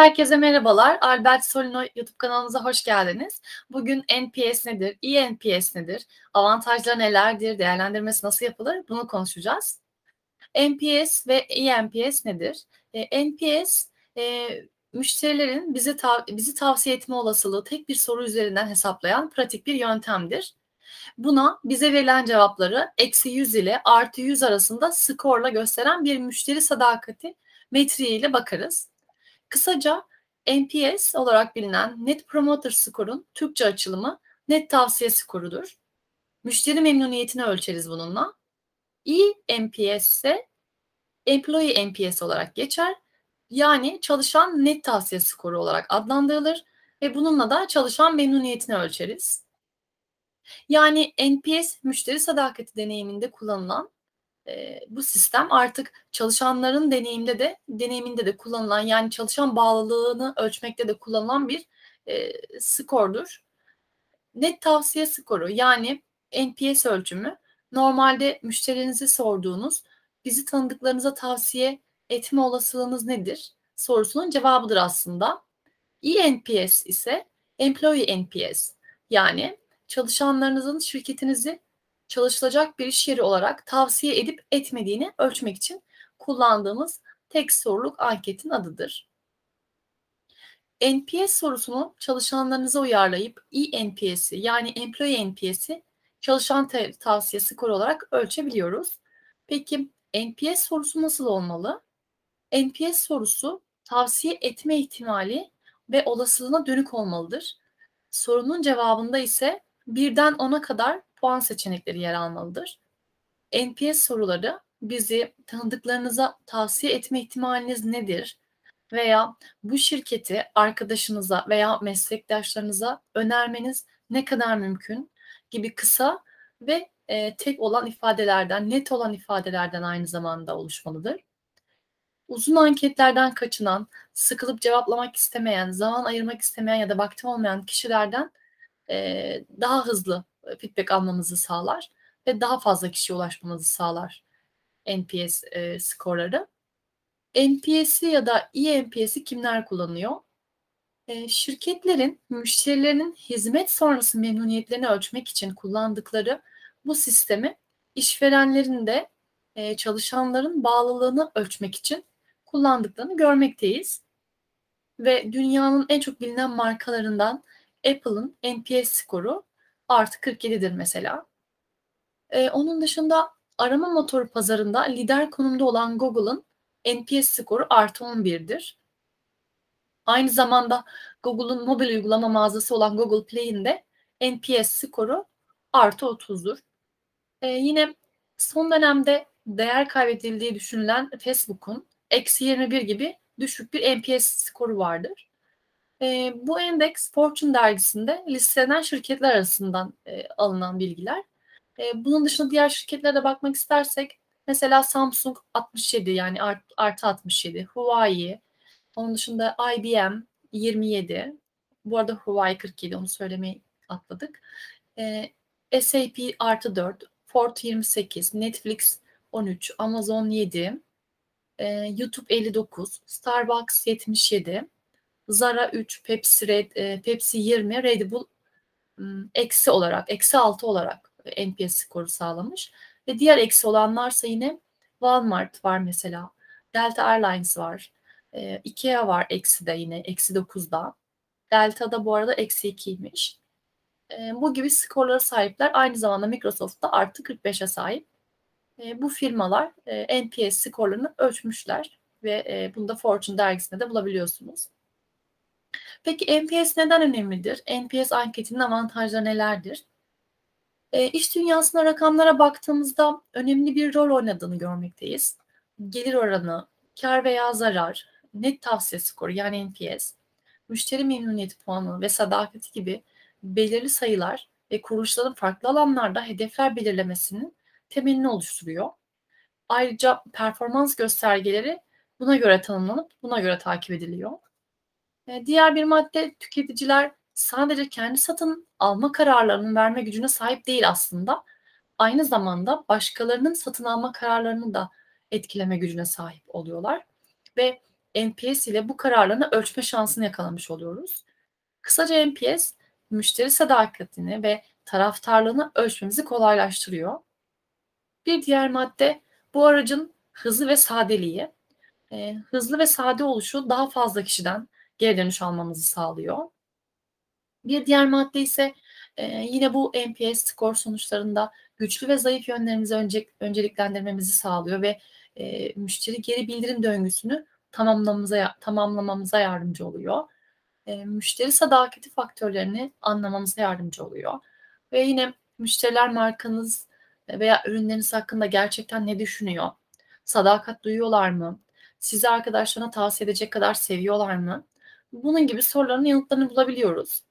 Herkese merhabalar. Albert Solino YouTube kanalımıza hoş geldiniz. Bugün NPS nedir, eNPS nedir, avantajları nelerdir, değerlendirmesi nasıl yapılır bunu konuşacağız. NPS ve eNPS nedir? E, NPS e, müşterilerin bizi, tav bizi tavsiye etme olasılığı tek bir soru üzerinden hesaplayan pratik bir yöntemdir. Buna bize verilen cevapları eksi 100 ile artı 100 arasında skorla gösteren bir müşteri sadakati metriğiyle bakarız. Kısaca NPS olarak bilinen Net Promoter Score'un Türkçe açılımı net tavsiye skorudur. Müşteri memnuniyetini ölçeriz bununla. eNPS ise Employee NPS olarak geçer. Yani çalışan net tavsiye skoru olarak adlandırılır ve bununla da çalışan memnuniyetini ölçeriz. Yani NPS müşteri sadakati deneyiminde kullanılan e, bu sistem artık çalışanların deneyimde de deneyiminde de kullanılan yani çalışan bağlılığını ölçmekte de kullanılan bir e, skordur. Net tavsiye skoru yani NPS ölçümü normalde müşterinizi sorduğunuz bizi tanıdıklarınıza tavsiye etme olasılığınız nedir sorusunun cevabıdır aslında. eNPS ise Employee NPS yani çalışanlarınızın şirketinizi çalışılacak bir iş yeri olarak tavsiye edip etmediğini ölçmek için kullandığımız tek soruluk anketin adıdır. NPS sorusunu çalışanlarınıza uyarlayıp eNPS'i yani Employee NPS'i çalışan tavsiye skoru olarak ölçebiliyoruz. Peki NPS sorusu nasıl olmalı? NPS sorusu tavsiye etme ihtimali ve olasılığına dönük olmalıdır. Sorunun cevabında ise birden 10'a kadar puan seçenekleri yer almalıdır. NPS soruları bizi tanıdıklarınıza tavsiye etme ihtimaliniz nedir? Veya bu şirketi arkadaşınıza veya meslektaşlarınıza önermeniz ne kadar mümkün gibi kısa ve e, tek olan ifadelerden, net olan ifadelerden aynı zamanda oluşmalıdır. Uzun anketlerden kaçınan, sıkılıp cevaplamak istemeyen, zaman ayırmak istemeyen ya da vakti olmayan kişilerden e, daha hızlı feedback almamızı sağlar ve daha fazla kişiye ulaşmamızı sağlar NPS e, skorları. NPS'i ya da eNPS'i kimler kullanıyor? E, şirketlerin müşterilerinin hizmet sonrası memnuniyetlerini ölçmek için kullandıkları bu sistemi işverenlerin de e, çalışanların bağlılığını ölçmek için kullandıklarını görmekteyiz. Ve dünyanın en çok bilinen markalarından Apple'ın NPS skoru artı 47'dir mesela. Ee, onun dışında arama motoru pazarında lider konumda olan Google'ın NPS skoru artı 11'dir. Aynı zamanda Google'un mobil uygulama mağazası olan Google Play'in de NPS skoru artı 30'dur. Ee, yine son dönemde değer kaybedildiği düşünülen Facebook'un eksi 21 gibi düşük bir NPS skoru vardır. E, bu endeks Fortune dergisinde listelenen şirketler arasından e, alınan bilgiler. E, bunun dışında diğer şirketlere de bakmak istersek mesela Samsung 67 yani art, artı 67, Huawei, onun dışında IBM 27, bu arada Huawei 47 onu söylemeyi atladık. E, SAP artı 4, Ford 28, Netflix 13, Amazon 7, e, YouTube 59, Starbucks 77, Zara 3, Pepsi, Red, e, Pepsi 20, Red Bull eksi olarak, eksi 6 olarak NPS skoru sağlamış. Ve diğer eksi olanlarsa yine Walmart var mesela. Delta Airlines var. E, Ikea var eksi de yine eksi 9'da. Delta da bu arada eksi 2'ymiş. E, bu gibi skorlara sahipler. Aynı zamanda Microsoft da artı 45'e sahip. E, bu firmalar e, NPS skorlarını ölçmüşler ve e, bunu da Fortune dergisinde de bulabiliyorsunuz. Peki NPS neden önemlidir? NPS anketinin avantajları nelerdir? E, iş dünyasında rakamlara baktığımızda önemli bir rol oynadığını görmekteyiz. Gelir oranı, kar veya zarar, net tavsiye skoru yani NPS, müşteri memnuniyeti puanı ve sadakati gibi belirli sayılar ve kuruluşların farklı alanlarda hedefler belirlemesinin temelini oluşturuyor. Ayrıca performans göstergeleri buna göre tanımlanıp buna göre takip ediliyor. E, diğer bir madde tüketiciler sadece kendi satın alma kararlarının verme gücüne sahip değil aslında. Aynı zamanda başkalarının satın alma kararlarını da etkileme gücüne sahip oluyorlar. Ve NPS ile bu kararlarını ölçme şansını yakalamış oluyoruz. Kısaca NPS, müşteri sadakatini ve taraftarlığını ölçmemizi kolaylaştırıyor. Bir diğer madde bu aracın hızı ve sadeliği. E, hızlı ve sade oluşu daha fazla kişiden geri dönüş almamızı sağlıyor. Bir diğer madde ise e, yine bu NPS skor sonuçlarında güçlü ve zayıf yönlerimizi önce, önceliklendirmemizi sağlıyor ve e, müşteri geri bildirim döngüsünü tamamlamamıza, tamamlamamıza yardımcı oluyor. E, müşteri sadakati faktörlerini anlamamıza yardımcı oluyor. Ve yine müşteriler markanız veya ürünleriniz hakkında gerçekten ne düşünüyor? Sadakat duyuyorlar mı? Sizi arkadaşlarına tavsiye edecek kadar seviyorlar mı? Bunun gibi soruların yanıtlarını bulabiliyoruz.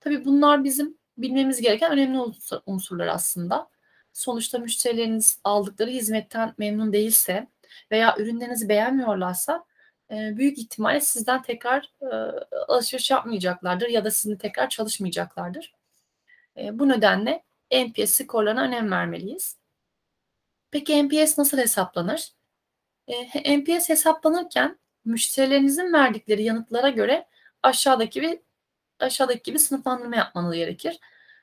Tabii bunlar bizim bilmemiz gereken önemli unsurlar aslında. Sonuçta müşterileriniz aldıkları hizmetten memnun değilse veya ürünlerinizi beğenmiyorlarsa e, büyük ihtimalle sizden tekrar e, alışveriş yapmayacaklardır ya da sizinle tekrar çalışmayacaklardır. E, bu nedenle NPS skorlarına önem vermeliyiz. Peki NPS nasıl hesaplanır? NPS hesaplanırken müşterilerinizin verdikleri yanıtlara göre aşağıdaki bir aşağıdaki gibi sınıflandırma yapmanız gerekir.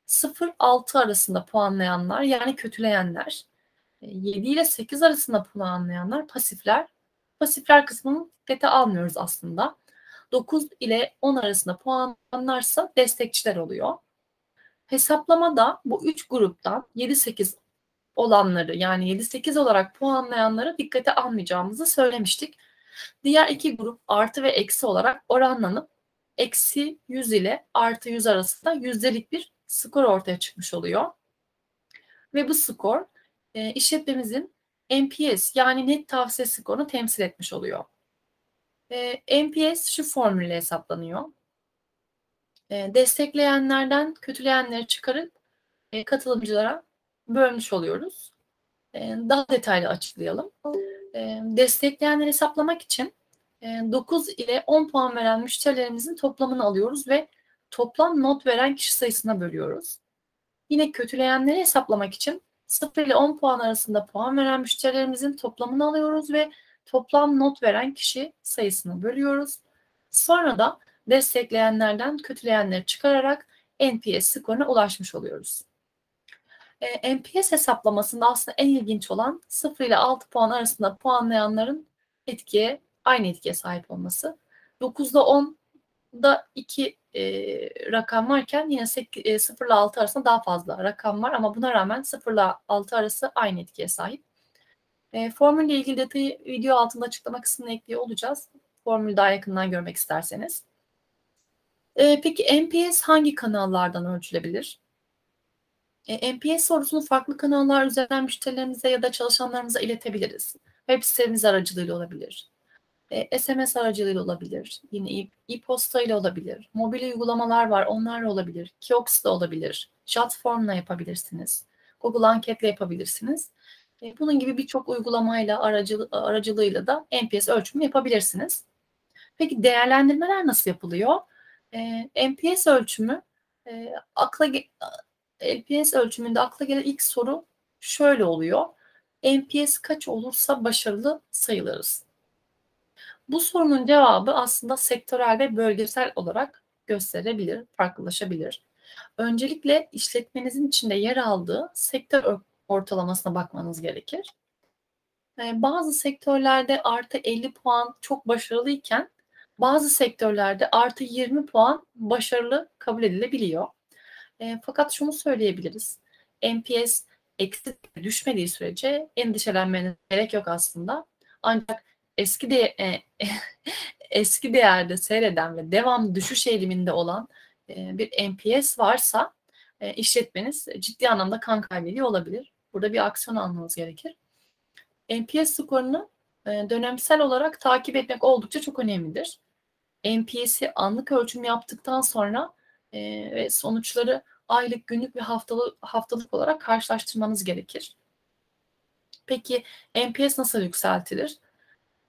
0-6 arasında puanlayanlar yani kötüleyenler, 7 ile 8 arasında puanlayanlar pasifler. Pasifler kısmını dikkate almıyoruz aslında. 9 ile 10 arasında puanlarsa destekçiler oluyor. Hesaplamada bu 3 gruptan 7-8 olanları yani 7-8 olarak puanlayanları dikkate almayacağımızı söylemiştik. Diğer iki grup artı ve eksi olarak oranlanıp eksi 100 ile artı 100 arasında yüzdelik bir skor ortaya çıkmış oluyor. Ve bu skor e, işletmemizin NPS yani net tavsiye skorunu temsil etmiş oluyor. E, NPS şu formülle hesaplanıyor. E, destekleyenlerden kötüleyenleri çıkarıp e, katılımcılara bölmüş oluyoruz. E, daha detaylı açıklayalım. E, destekleyenleri hesaplamak için 9 ile 10 puan veren müşterilerimizin toplamını alıyoruz ve toplam not veren kişi sayısına bölüyoruz. Yine kötüleyenleri hesaplamak için 0 ile 10 puan arasında puan veren müşterilerimizin toplamını alıyoruz ve toplam not veren kişi sayısını bölüyoruz. Sonra da destekleyenlerden kötüleyenleri çıkararak NPS skoruna ulaşmış oluyoruz. E, NPS hesaplamasında aslında en ilginç olan 0 ile 6 puan arasında puanlayanların etkiye aynı etkiye sahip olması. 9'da 10'da 2 e, rakam varken yine 8, e, 0 ile 6 arasında daha fazla rakam var ama buna rağmen 0 ile 6 arası aynı etkiye sahip. E, formülle ilgili detayı video altında açıklama kısmına ekliyor olacağız. Formülü daha yakından görmek isterseniz. E, peki NPS hangi kanallardan ölçülebilir? E, NPS sorusunu farklı kanallar üzerinden müşterilerimize ya da çalışanlarımıza iletebiliriz. Web sitemiz aracılığıyla olabilir. E, SMS aracılığıyla olabilir. Yine e-posta ile olabilir. Mobil uygulamalar var. Onlarla olabilir. Kiosk da olabilir. Chat formla yapabilirsiniz. Google anketle yapabilirsiniz. E, bunun gibi birçok uygulamayla aracı, aracılığıyla da NPS ölçümü yapabilirsiniz. Peki değerlendirmeler nasıl yapılıyor? E, NPS ölçümü e, akla NPS ölçümünde akla gelen ilk soru şöyle oluyor. NPS kaç olursa başarılı sayılırız. Bu sorunun cevabı aslında sektörel ve bölgesel olarak gösterebilir, farklılaşabilir. Öncelikle işletmenizin içinde yer aldığı sektör ortalamasına bakmanız gerekir. Ee, bazı sektörlerde artı 50 puan çok başarılıyken bazı sektörlerde artı 20 puan başarılı kabul edilebiliyor. E, fakat şunu söyleyebiliriz. NPS eksi düşmediği sürece endişelenmeniz gerek yok aslında. Ancak eski de e, eski değerde seyreden ve devam düşüş eğiliminde olan e, bir NPS varsa e, işletmeniz ciddi anlamda kan kaybediyor olabilir. Burada bir aksiyon almanız gerekir. NPS skorunu e, dönemsel olarak takip etmek oldukça çok önemlidir. NPS'i anlık ölçüm yaptıktan sonra e, ve sonuçları aylık, günlük ve haftalık, haftalık olarak karşılaştırmanız gerekir. Peki NPS nasıl yükseltilir?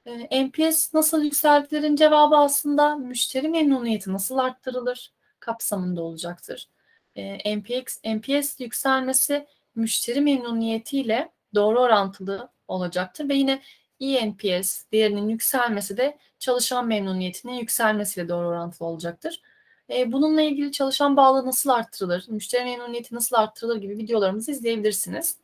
E, NPS nasıl yükseltilir'in cevabı aslında müşteri memnuniyeti nasıl arttırılır kapsamında olacaktır. E, NPS, NPS yükselmesi müşteri memnuniyetiyle doğru orantılı olacaktır ve yine eNPS değerinin yükselmesi de çalışan memnuniyetinin yükselmesiyle doğru orantılı olacaktır. E, bununla ilgili çalışan bağlı nasıl arttırılır, müşteri memnuniyeti nasıl arttırılır gibi videolarımızı izleyebilirsiniz.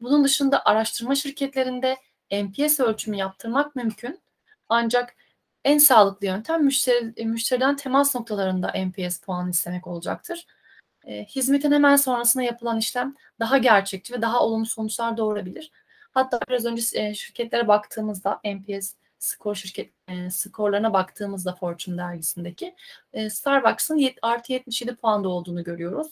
Bunun dışında araştırma şirketlerinde NPS ölçümü yaptırmak mümkün. Ancak en sağlıklı yöntem müşteri, müşteriden temas noktalarında NPS puanı istemek olacaktır. E, hizmetin hemen sonrasında yapılan işlem daha gerçekçi ve daha olumlu sonuçlar doğurabilir. Hatta biraz önce e, şirketlere baktığımızda NPS skor şirket e, skorlarına baktığımızda Fortune dergisindeki e, Starbucks'ın yet, artı 77 puanda olduğunu görüyoruz.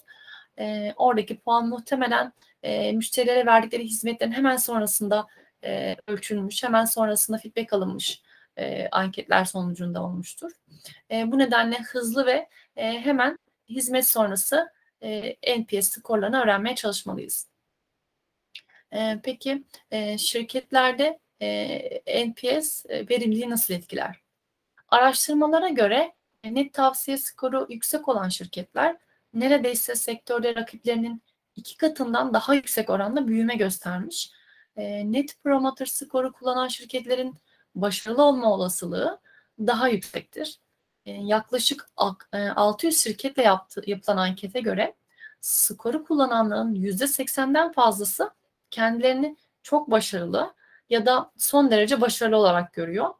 E, oradaki puan muhtemelen e, müşterilere verdikleri hizmetlerin hemen sonrasında e, ölçülmüş, hemen sonrasında feedback alınmış e, anketler sonucunda olmuştur. E, bu nedenle hızlı ve e, hemen hizmet sonrası e, NPS skorlarını öğrenmeye çalışmalıyız. E, peki e, şirketlerde e, NPS e, verimliliği nasıl etkiler? Araştırmalara göre e, net tavsiye skoru yüksek olan şirketler neredeyse sektörde rakiplerinin iki katından daha yüksek oranda büyüme göstermiş. E, net promoter skoru kullanan şirketlerin başarılı olma olasılığı daha yüksektir. E, yaklaşık 600 e, şirketle yaptı, yapılan ankete göre skoru kullananların %80'den fazlası kendilerini çok başarılı ya da son derece başarılı olarak görüyor.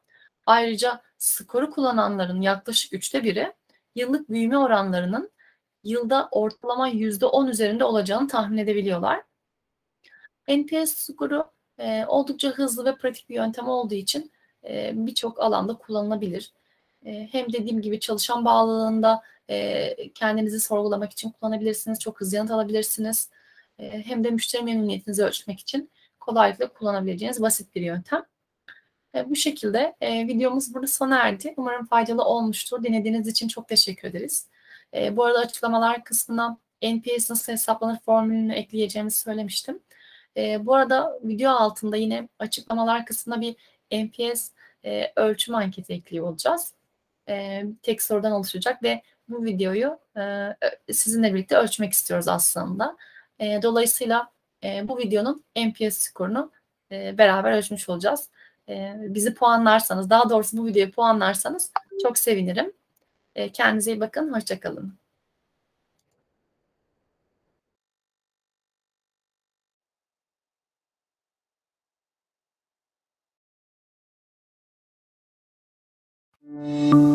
Ayrıca skoru kullananların yaklaşık üçte biri yıllık büyüme oranlarının yılda ortalama %10 üzerinde olacağını tahmin edebiliyorlar. NPS skoru e, oldukça hızlı ve pratik bir yöntem olduğu için e, birçok alanda kullanılabilir. E, hem dediğim gibi çalışan bağlılığında e, kendinizi sorgulamak için kullanabilirsiniz. Çok hızlı yanıt alabilirsiniz. E, hem de müşteri memnuniyetinizi ölçmek için kolaylıkla kullanabileceğiniz basit bir yöntem. E, bu şekilde e, videomuz burada sona erdi. Umarım faydalı olmuştur. Dinlediğiniz için çok teşekkür ederiz. E, bu arada açıklamalar kısmına NPS nasıl hesaplanır formülünü ekleyeceğimizi söylemiştim. E, bu arada video altında yine açıklamalar kısmına bir NPS e, ölçüm anketi ekliyor olacağız. E, tek sorudan oluşacak ve bu videoyu e, sizinle birlikte ölçmek istiyoruz aslında. E, dolayısıyla e, bu videonun NPS skorunu e, beraber ölçmüş olacağız. E, bizi puanlarsanız, daha doğrusu bu videoyu puanlarsanız çok sevinirim. E, kendinize iyi bakın, hoşçakalın. Música